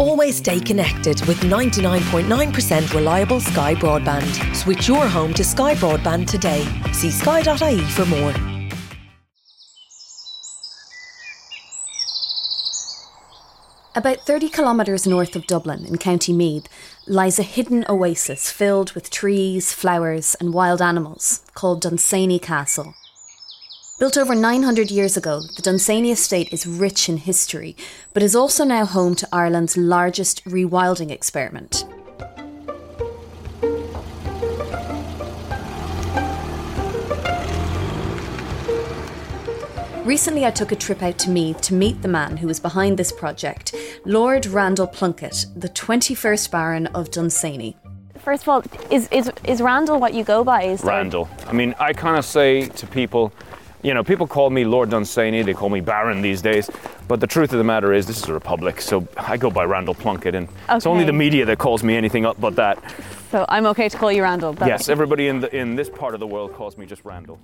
Always stay connected with 99.9% reliable Sky broadband. Switch your home to Sky broadband today. See sky.ie for more. About 30 kilometres north of Dublin, in County Meath, lies a hidden oasis filled with trees, flowers, and wild animals called Dunsany Castle. Built over 900 years ago, the Dunsany estate is rich in history, but is also now home to Ireland's largest rewilding experiment. Recently, I took a trip out to Meath to meet the man who was behind this project, Lord Randall Plunkett, the 21st Baron of Dunsany. First of all, is, is, is Randall what you go by? Is there- Randall. I mean, I kind of say to people, you know, people call me Lord Dunsany, they call me Baron these days, but the truth of the matter is, this is a republic, so I go by Randall Plunkett, and it's only the media that calls me anything up but that. So I'm okay to call you Randall. but- Yes, everybody in, the, in this part of the world calls me just Randall.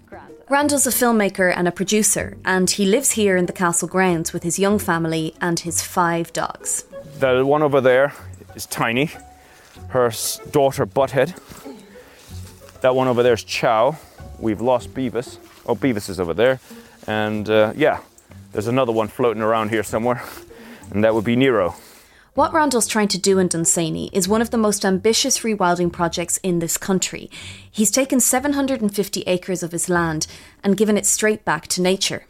Randall's a filmmaker and a producer, and he lives here in the castle grounds with his young family and his five dogs. The one over there is Tiny, her daughter Butthead. That one over there is Chow. We've lost Beavis. Oh, Beavis is over there. And uh, yeah, there's another one floating around here somewhere, and that would be Nero. What Randall's trying to do in Dunsany is one of the most ambitious rewilding projects in this country. He's taken 750 acres of his land and given it straight back to nature.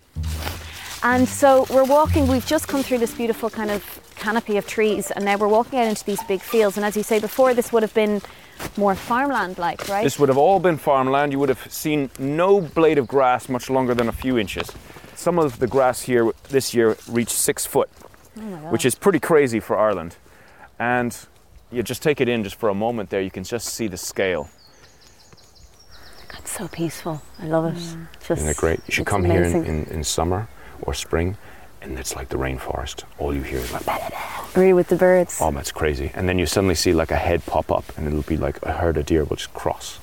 And so we're walking, we've just come through this beautiful kind of canopy of trees, and now we're walking out into these big fields. And as you say before, this would have been more farmland like, right? This would have all been farmland. You would have seen no blade of grass much longer than a few inches. Some of the grass here this year reached six foot, oh which is pretty crazy for Ireland. And you just take it in just for a moment there, you can just see the scale. It's so peaceful. I love it. Mm. Just, Isn't it great? You should it's come here in, in, in summer or spring, and it's like the rainforest. All you hear is like, bah, bah, bah. Really with the birds. oh, man, it's crazy. And then you suddenly see like a head pop up, and it'll be like a herd of deer will just cross,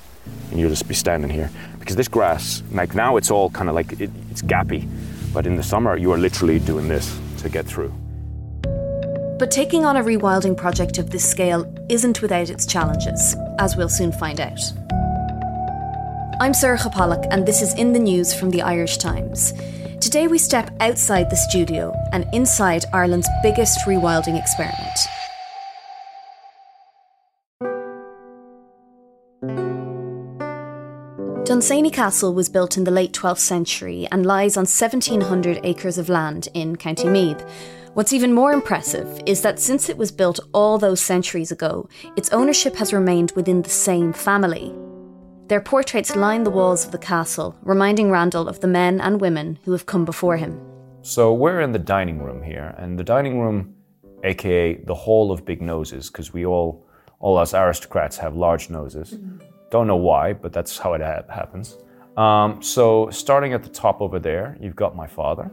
and you'll just be standing here because this grass, like now, it's all kind of like it, it's gappy, but in the summer, you are literally doing this to get through. But taking on a rewilding project of this scale isn't without its challenges, as we'll soon find out. I'm Sorcha Pollak, and this is In the News from the Irish Times. Today we step outside the studio and inside Ireland's biggest rewilding experiment. Dunsany Castle was built in the late 12th century and lies on 1700 acres of land in County Meath. What's even more impressive is that since it was built all those centuries ago, its ownership has remained within the same family. Their portraits line the walls of the castle, reminding Randall of the men and women who have come before him. So we're in the dining room here, and the dining room, aka the Hall of Big Noses, because we all, all us aristocrats have large noses. Don't know why, but that's how it ha- happens. Um, so starting at the top over there, you've got my father.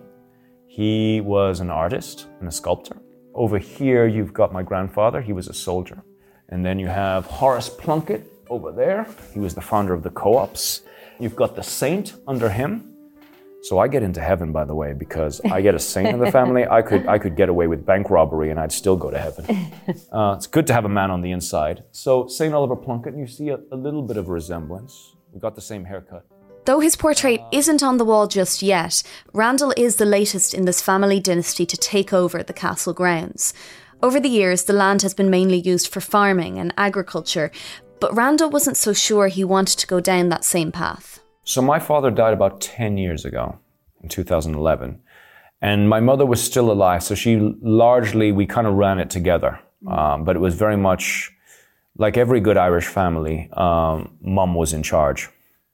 He was an artist and a sculptor. Over here, you've got my grandfather. He was a soldier. And then you have Horace Plunkett over there. He was the founder of the co-ops. You've got the saint under him. So I get into heaven, by the way, because I get a saint in the family. I could I could get away with bank robbery and I'd still go to heaven. Uh, it's good to have a man on the inside. So Saint Oliver Plunkett, you see a, a little bit of resemblance. We got the same haircut. Though his portrait isn't on the wall just yet, Randall is the latest in this family dynasty to take over the castle grounds. Over the years, the land has been mainly used for farming and agriculture, but Randall wasn't so sure he wanted to go down that same path. So my father died about 10 years ago, in 2011. And my mother was still alive, so she largely, we kind of ran it together. Um, but it was very much like every good Irish family, um, mum was in charge.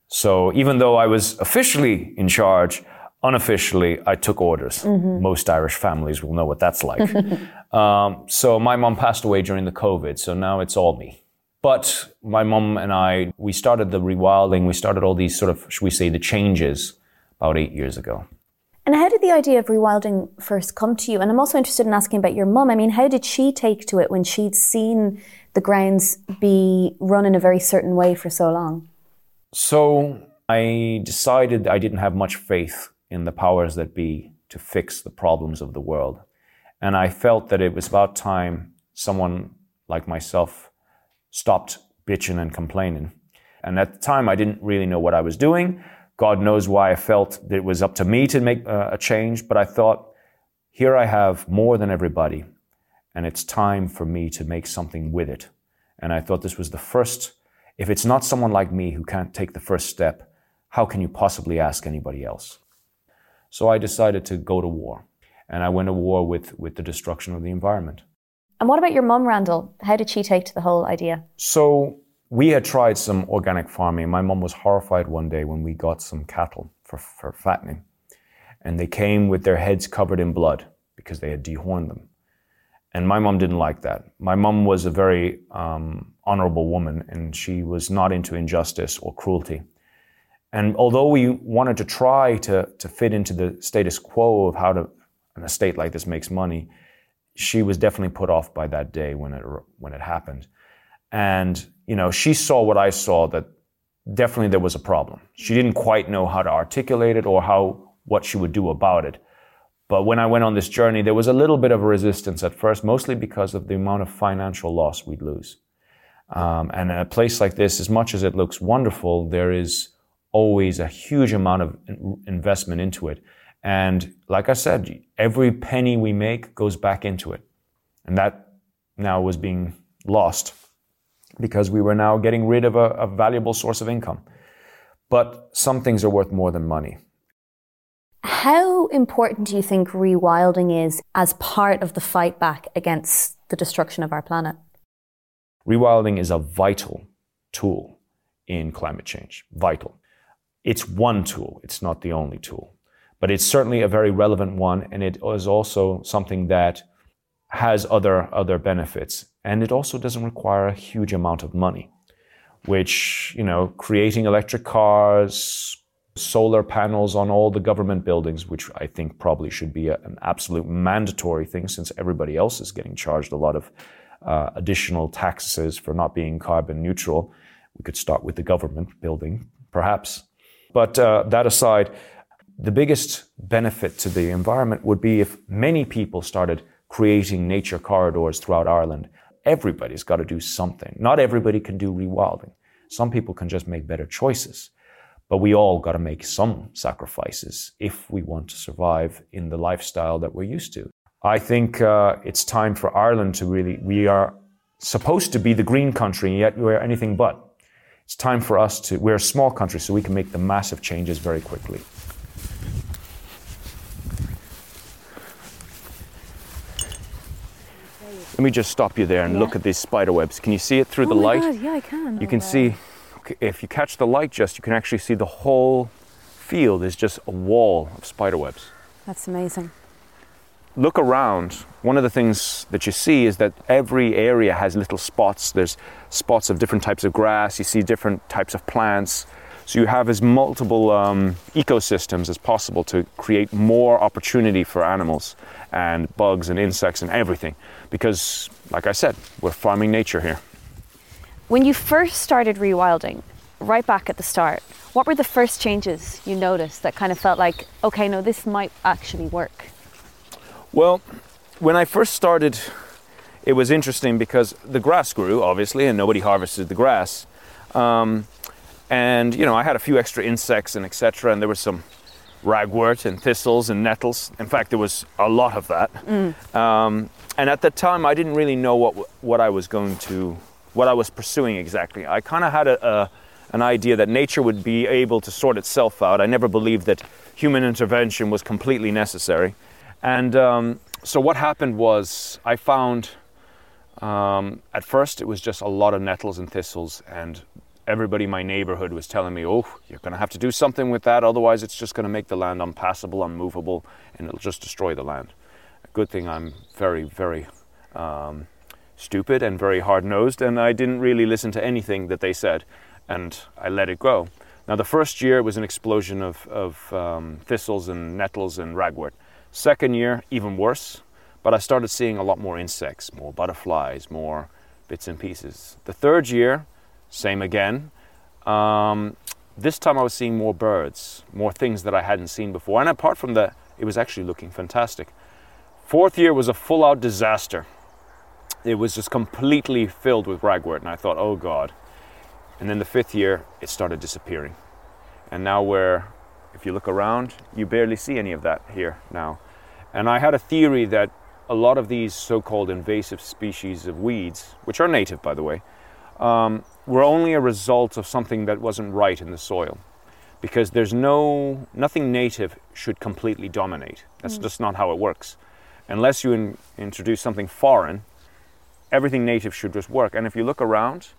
So even though I was officially in charge, unofficially, I took orders. Most Irish families will know what that's like. um, so my mum passed away during the COVID, so now it's all me. But my mom and I, we started the rewilding, we started all these sort of, should we say, the changes about eight years ago. And how did the idea of rewilding first come to you? And I'm also interested in asking about your mum. I mean, how did she take to it when she'd seen the grounds be run in a very certain way for so long? So I decided I didn't have much faith in the powers that be to fix the problems of the world. And I felt that it was about time someone like myself stopped bitching and complaining. And at the time, I didn't really know what I was doing. God knows why I felt that it was up to me to make uh, a change, but I thought, here I have more than everybody, and it's time for me to make something with it. And I thought this was the first, if it's not someone like me who can't take the first step, how can you possibly ask anybody else? So I decided to go to war. And I went to war with, with the destruction of the environment. And what about your mum, Randall? How did she take to the whole idea? So we had tried some organic farming. My mum was horrified one day when we got some cattle for, for fattening. And they came with their heads covered in blood because they had dehorned them. And my mum didn't like that. My mum was a very um, honorable woman and she was not into injustice or cruelty. And although we wanted to try to, to fit into the status quo of how to, an estate like this makes money, she was definitely put off by that day when it, when it happened. And, you know, she saw what I saw that definitely there was a problem. She didn't quite know how to articulate it or how, what she would do about it. But when I went on this journey, there was a little bit of a resistance at first, mostly because of the amount of financial loss we'd lose. Um, and a place like this, as much as it looks wonderful, there is always a huge amount of investment into it. And like I said, every penny we make goes back into it. And that now was being lost because we were now getting rid of a, a valuable source of income. But some things are worth more than money. How important do you think rewilding is as part of the fight back against the destruction of our planet? Rewilding is a vital tool in climate change. Vital. It's one tool, it's not the only tool. But it's certainly a very relevant one, and it is also something that has other, other benefits. And it also doesn't require a huge amount of money, which, you know, creating electric cars, solar panels on all the government buildings, which I think probably should be a, an absolute mandatory thing since everybody else is getting charged a lot of uh, additional taxes for not being carbon neutral. We could start with the government building, perhaps. But uh, that aside, the biggest benefit to the environment would be if many people started creating nature corridors throughout Ireland. Everybody's got to do something. Not everybody can do rewilding. Some people can just make better choices. But we all got to make some sacrifices if we want to survive in the lifestyle that we're used to. I think uh, it's time for Ireland to really, we are supposed to be the green country, yet we're anything but. It's time for us to, we're a small country, so we can make the massive changes very quickly. Let me just stop you there and yeah. look at these spider webs. Can you see it through oh the light? God, yeah, I can. You can oh, see if you catch the light just, you can actually see the whole field is just a wall of spider webs. That's amazing. Look around. One of the things that you see is that every area has little spots. There's spots of different types of grass. You see different types of plants. So you have as multiple um, ecosystems as possible to create more opportunity for animals and bugs and insects and everything. Because, like I said, we're farming nature here. When you first started rewilding, right back at the start, what were the first changes you noticed that kind of felt like, okay, no, this might actually work? Well, when I first started, it was interesting because the grass grew, obviously, and nobody harvested the grass. Um, and you know, I had a few extra insects and etc. And there was some ragwort and thistles and nettles. In fact, there was a lot of that. Mm. Um, and at the time, I didn't really know what what I was going to what I was pursuing exactly. I kind of had a, a, an idea that nature would be able to sort itself out. I never believed that human intervention was completely necessary. And um, so what happened was I found um, at first it was just a lot of nettles and thistles, and everybody in my neighborhood was telling me, oh, you're going to have to do something with that, otherwise it's just going to make the land unpassable, unmovable, and it'll just destroy the land. Good thing I'm very, very um, stupid and very hard nosed, and I didn't really listen to anything that they said, and I let it go. Now, the first year was an explosion of, of um, thistles and nettles and ragwort. Second year, even worse, but I started seeing a lot more insects, more butterflies, more bits and pieces. The third year, same again. Um, this time I was seeing more birds, more things that I hadn't seen before, and apart from that, it was actually looking fantastic. Fourth year was a full out disaster it was just completely filled with ragwort, and I thought, oh god. And then the fifth year, it started disappearing, and now we're, if you look around, you barely see any of that here now. And I had a theory that a lot of these so-called invasive species of weeds, which are native, by the way, um, were only a result of something that wasn't right in the soil. Because there's no nothing native should completely dominate. That's just not how it works. Unless you in, introduce something foreign everything native should just work. And if you look around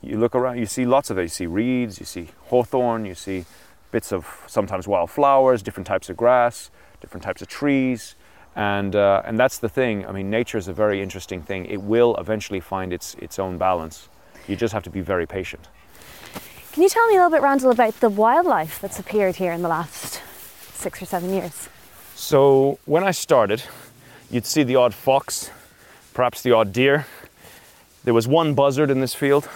you look around you see lots of it you see reeds you see hawthorn you see bits of sometimes wildflowers different types of grass different types of trees. And uh, and that's the thing. I mean nature is a very interesting thing. It will eventually find its its own balance you just have to be very patient Can you tell me a little bit, Randall, about the wildlife that's appeared here in the last six or seven years? So when I started, you'd see the odd fox, perhaps the odd deer. There was one buzzard in this field.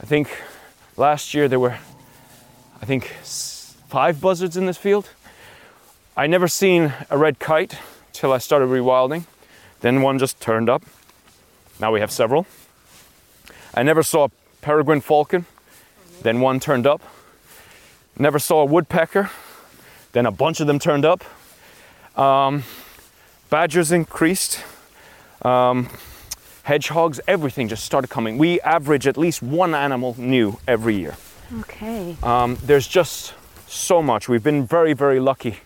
I think last year there were, I think, five buzzards in this field. I never seen a red kite till I started rewilding. Then one just turned up. Now we have several. I never saw a peregrine falcon. Then one turned up. Never saw a woodpecker. Then a bunch of them turned up. Um, badgers increased. Um, hedgehogs, everything just started coming. We average at least one animal new every year. Okay. Um, there's just so much. We've been very, very lucky.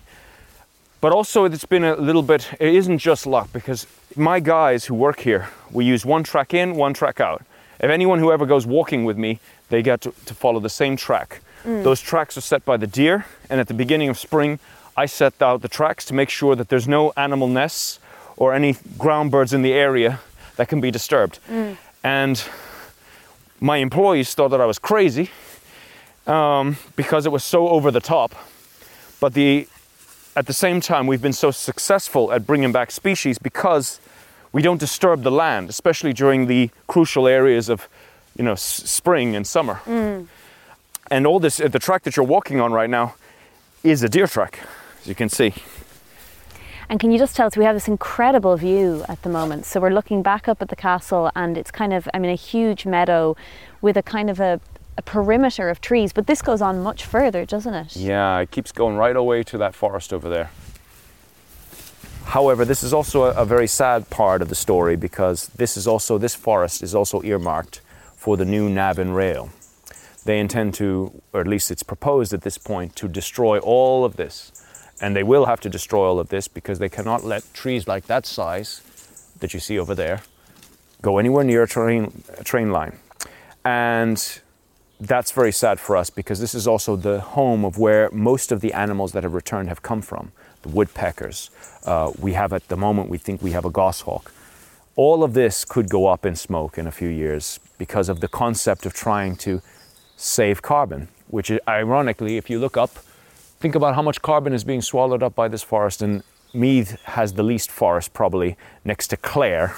But also, it's been a little bit, it isn't just luck because my guys who work here, we use one track in, one track out. If anyone who ever goes walking with me, they get to, to follow the same track. Those tracks are set by the deer, and at the beginning of spring, I set out the tracks to make sure that there's no animal nests or any ground birds in the area that can be disturbed. And my employees thought that I was crazy um, because it was so over the top. But the at the same time, we've been so successful at bringing back species because we don't disturb the land, especially during the crucial areas of, you know, s- spring and summer. And all this, uh, the track that you're walking on right now, is a deer track, as you can see. And can you just tell us, we have this incredible view at the moment. So we're looking back up at the castle, and it's kind of, I mean, a huge meadow with a kind of a, a perimeter of trees. But this goes on much further, doesn't it? Yeah, it keeps going right away to that forest over there. However, this is also a, a very sad part of the story because this is also this forest is also earmarked for the new Navan rail. They intend to, or at least it's proposed at this point, to destroy all of this. And they will have to destroy all of this because they cannot let trees like that size that you see over there go anywhere near a train, a train line. And that's very sad for us because this is also the home of where most of the animals that have returned have come from. The woodpeckers. Uh, we have at the moment, we think we have a goshawk. All of this could go up in smoke in a few years because of the concept of trying to save carbon, which ironically, if you look up, think about how much carbon is being swallowed up by this forest. And Meath has the least forest, probably next to Clare,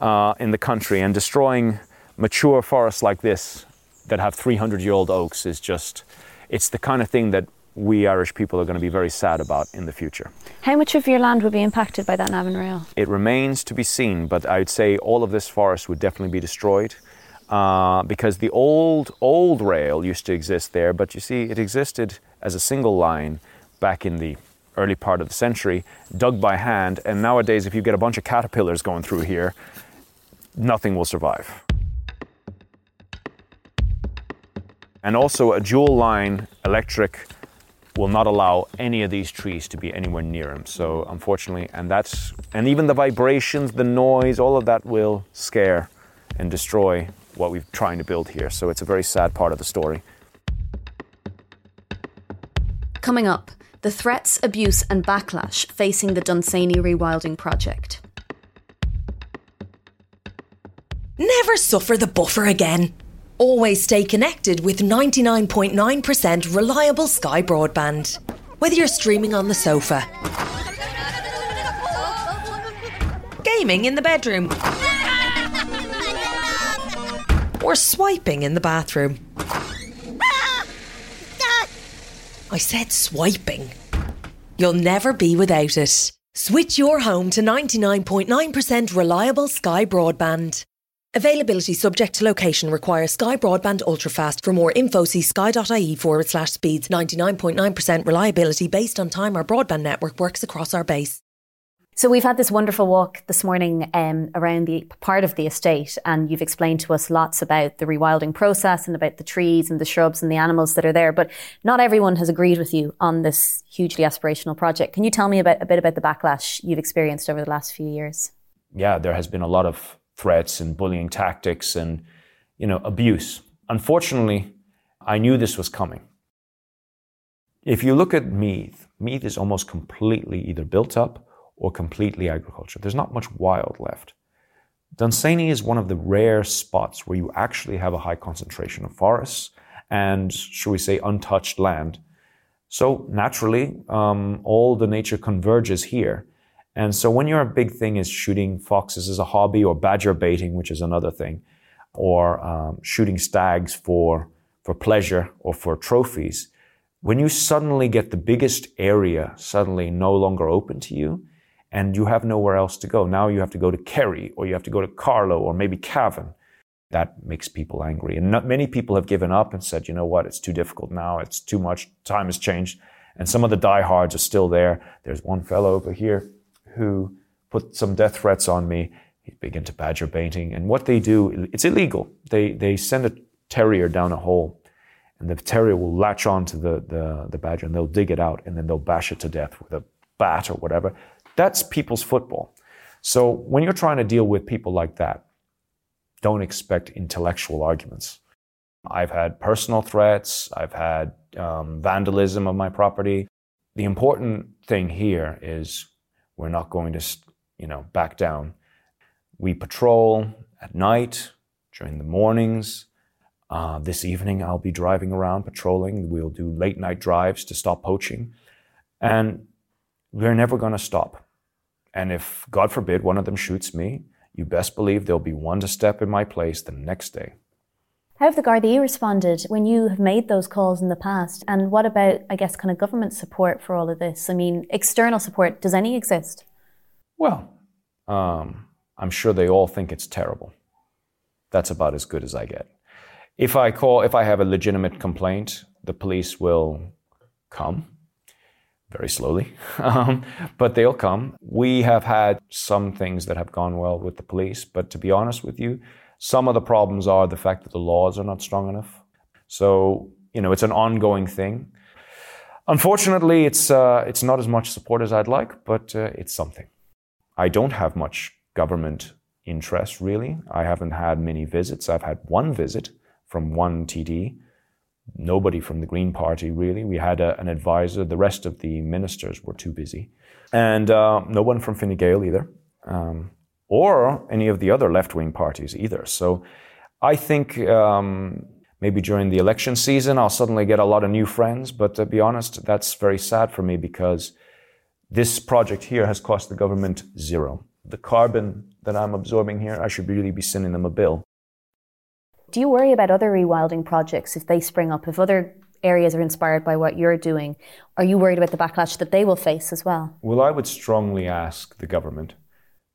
uh, in the country. And destroying mature forests like this that have 300 year old oaks is just, it's the kind of thing that we Irish people are going to be very sad about in the future. How much of your land would be impacted by that Navan Rail? It remains to be seen, but I would say all of this forest would definitely be destroyed uh, because the old, old rail used to exist there, but you see, it existed as a single line back in the early part of the century, dug by hand, and nowadays, if you get a bunch of caterpillars going through here, nothing will survive. And also, a dual line electric will not allow any of these trees to be anywhere near them. So, unfortunately, and that's, and even the vibrations, the noise, all of that will scare and destroy what we're trying to build here. So, it's a very sad part of the story. Coming up, the threats, abuse, and backlash facing the Dunsany rewilding project. Never suffer the buffer again. Always stay connected with 99.9% reliable Sky broadband. Whether you're streaming on the sofa, gaming in the bedroom, or swiping in the bathroom. I said swiping. You'll never be without it. Switch your home to 99.9% reliable Sky Broadband. Availability subject to location requires Sky Broadband Ultrafast. For more info, see sky.ie forward slash speeds. 99.9% reliability based on time our broadband network works across our base. So we've had this wonderful walk this morning um, around the part of the estate, and you've explained to us lots about the rewilding process and about the trees and the shrubs and the animals that are there. But not everyone has agreed with you on this hugely aspirational project. Can you tell me about a bit about the backlash you've experienced over the last few years? Yeah, there has been a lot of threats and bullying tactics and you know abuse. Unfortunately, I knew this was coming. If you look at Meath, Meath is almost completely either built up or completely agriculture. There's not much wild left. Dunsany is one of the rare spots where you actually have a high concentration of forests and, shall we say, untouched land. So naturally, um, all the nature converges here. And so when your big thing is shooting foxes as a hobby or badger baiting, which is another thing, or um, shooting stags for, for pleasure or for trophies, when you suddenly get the biggest area suddenly no longer open to you, and you have nowhere else to go. Now you have to go to Kerry or you have to go to Carlow or maybe Cavan. That makes people angry. And not many people have given up and said, you know what, it's too difficult now. It's too much. Time has changed. And some of the diehards are still there. There's one fellow over here who put some death threats on me. He began to badger baiting. And what they do, it's illegal. They, they send a terrier down a hole and the terrier will latch on to the, the, the badger and they'll dig it out and then they'll bash it to death with a bat or whatever. That's people's football. So when you're trying to deal with people like that, don't expect intellectual arguments. I've had personal threats, I've had um, vandalism of my property. The important thing here is we're not going to, you know, back down. We patrol at night, during the mornings. Uh, this evening, I'll be driving around patrolling. We'll do late night drives to stop poaching. And we're never going to stop. And if, God forbid, one of them shoots me, you best believe there'll be one to step in my place the next day. How have the Gardaí responded when you have made those calls in the past? And what about, I guess, kind of government support for all of this? I mean, external support, does any exist? Well, um, I'm sure they all think it's terrible. That's about as good as I get. If I call, if I have a legitimate complaint, the police will come very slowly, um, but they'll come. We have had some things that have gone well with the police, but to be honest with you, some of the problems are the fact that the laws are not strong enough. So, you know, it's an ongoing thing. Unfortunately, it's, uh, it's not as much support as I'd like, but uh, it's something. I don't have much government interest, really. I haven't had many visits. I've had one visit from one TD nobody from the Green Party, really. We had a, an advisor. The rest of the ministers were too busy. And uh, no one from Fine Gael either, um, or any of the other left wing parties either. So I think um, maybe during the election season, I'll suddenly get a lot of new friends. But to be honest, that's very sad for me because this project here has cost the government zero. The carbon that I'm absorbing here, I should really be sending them a bill. Do you worry about other rewilding projects if they spring up, if other areas are inspired by what you're doing? Are you worried about the backlash that they will face as well? Well, I would strongly ask the government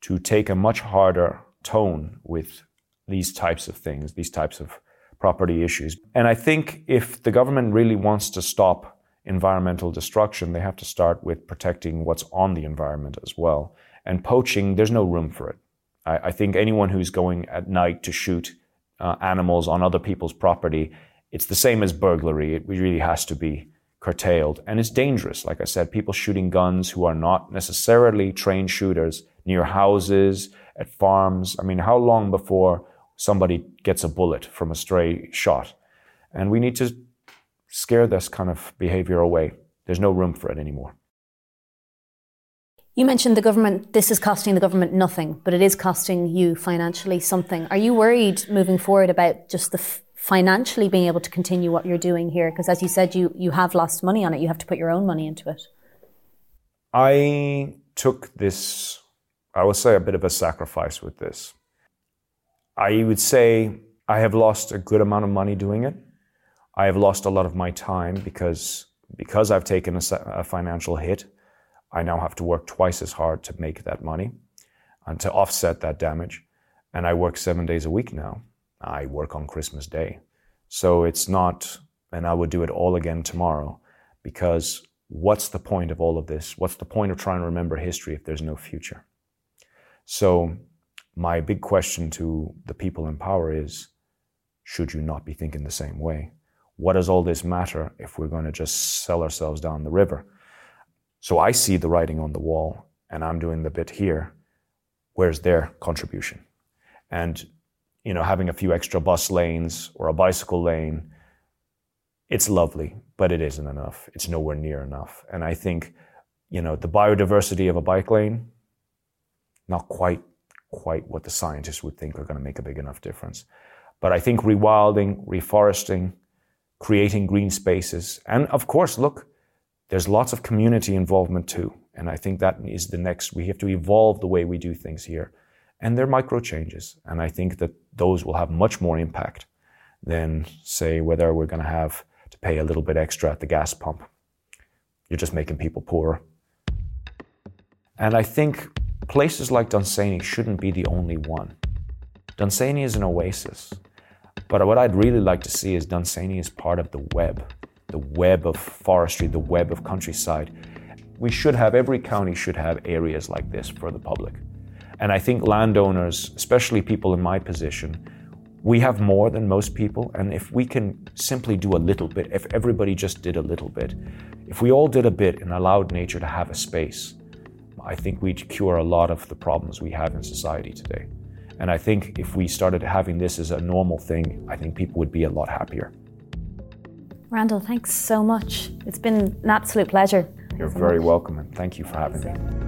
to take a much harder tone with these types of things, these types of property issues. And I think if the government really wants to stop environmental destruction, they have to start with protecting what's on the environment as well. And poaching, there's no room for it. I, I think anyone who's going at night to shoot uh, animals on other people's property, it's the same as burglary. It really has to be curtailed. And it's dangerous. Like I said, people shooting guns who are not necessarily trained shooters near houses, at farms. I mean, how long before somebody gets a bullet from a stray shot? And we need to scare this kind of behavior away. There's no room for it anymore. You mentioned the government, this is costing the government nothing, but it is costing you financially something. Are you worried moving forward about just the f- financially being able to continue what you're doing here? Because as you said, you, you have lost money on it. You have to put your own money into it. I took this, I would say, a bit of a sacrifice with this. I would say I have lost a good amount of money doing it. I have lost a lot of my time because, because I've taken a, a financial hit. I now have to work twice as hard to make that money and to offset that damage. And I work seven days a week now. I work on Christmas Day. So it's not, and I would do it all again tomorrow because what's the point of all of this? What's the point of trying to remember history if there's no future? So, my big question to the people in power is should you not be thinking the same way? What does all this matter if we're going to just sell ourselves down the river? So, I see the writing on the wall and I'm doing the bit here. Where's their contribution? And you know, having a few extra bus lanes or a bicycle lane, it's lovely, but it isn't enough. It's nowhere near enough. And I think, you know, the biodiversity of a bike lane, not quite quite what the scientists would think are going to make a big enough difference. But I think rewilding, reforesting, creating green spaces, and of course, look, there's lots of community involvement too. And I think that is the next, we have to evolve the way we do things here. And they're micro changes. And I think that those will have much more impact than, say, whether we're going to have to pay a little bit extra at the gas pump. You're just making people poorer. And I think places like Dunsany shouldn't be the only one. Dunsany is an oasis. But what I'd really like to see is Dunsany is part of the web, the web of forestry, the web of countryside. We should have, every county should have areas like this for the public. And I think landowners, especially people in my position, we have more than most people. And if we can simply do a little bit, if everybody just did a little bit, if we all did a bit and allowed nature to have a space, I think we'd cure a lot of the problems we have in society today. And I think if we started having this as a normal thing, I think people would be a lot happier. Randall, thanks so much. It's been an absolute pleasure. You're very welcome, and thank you for having me.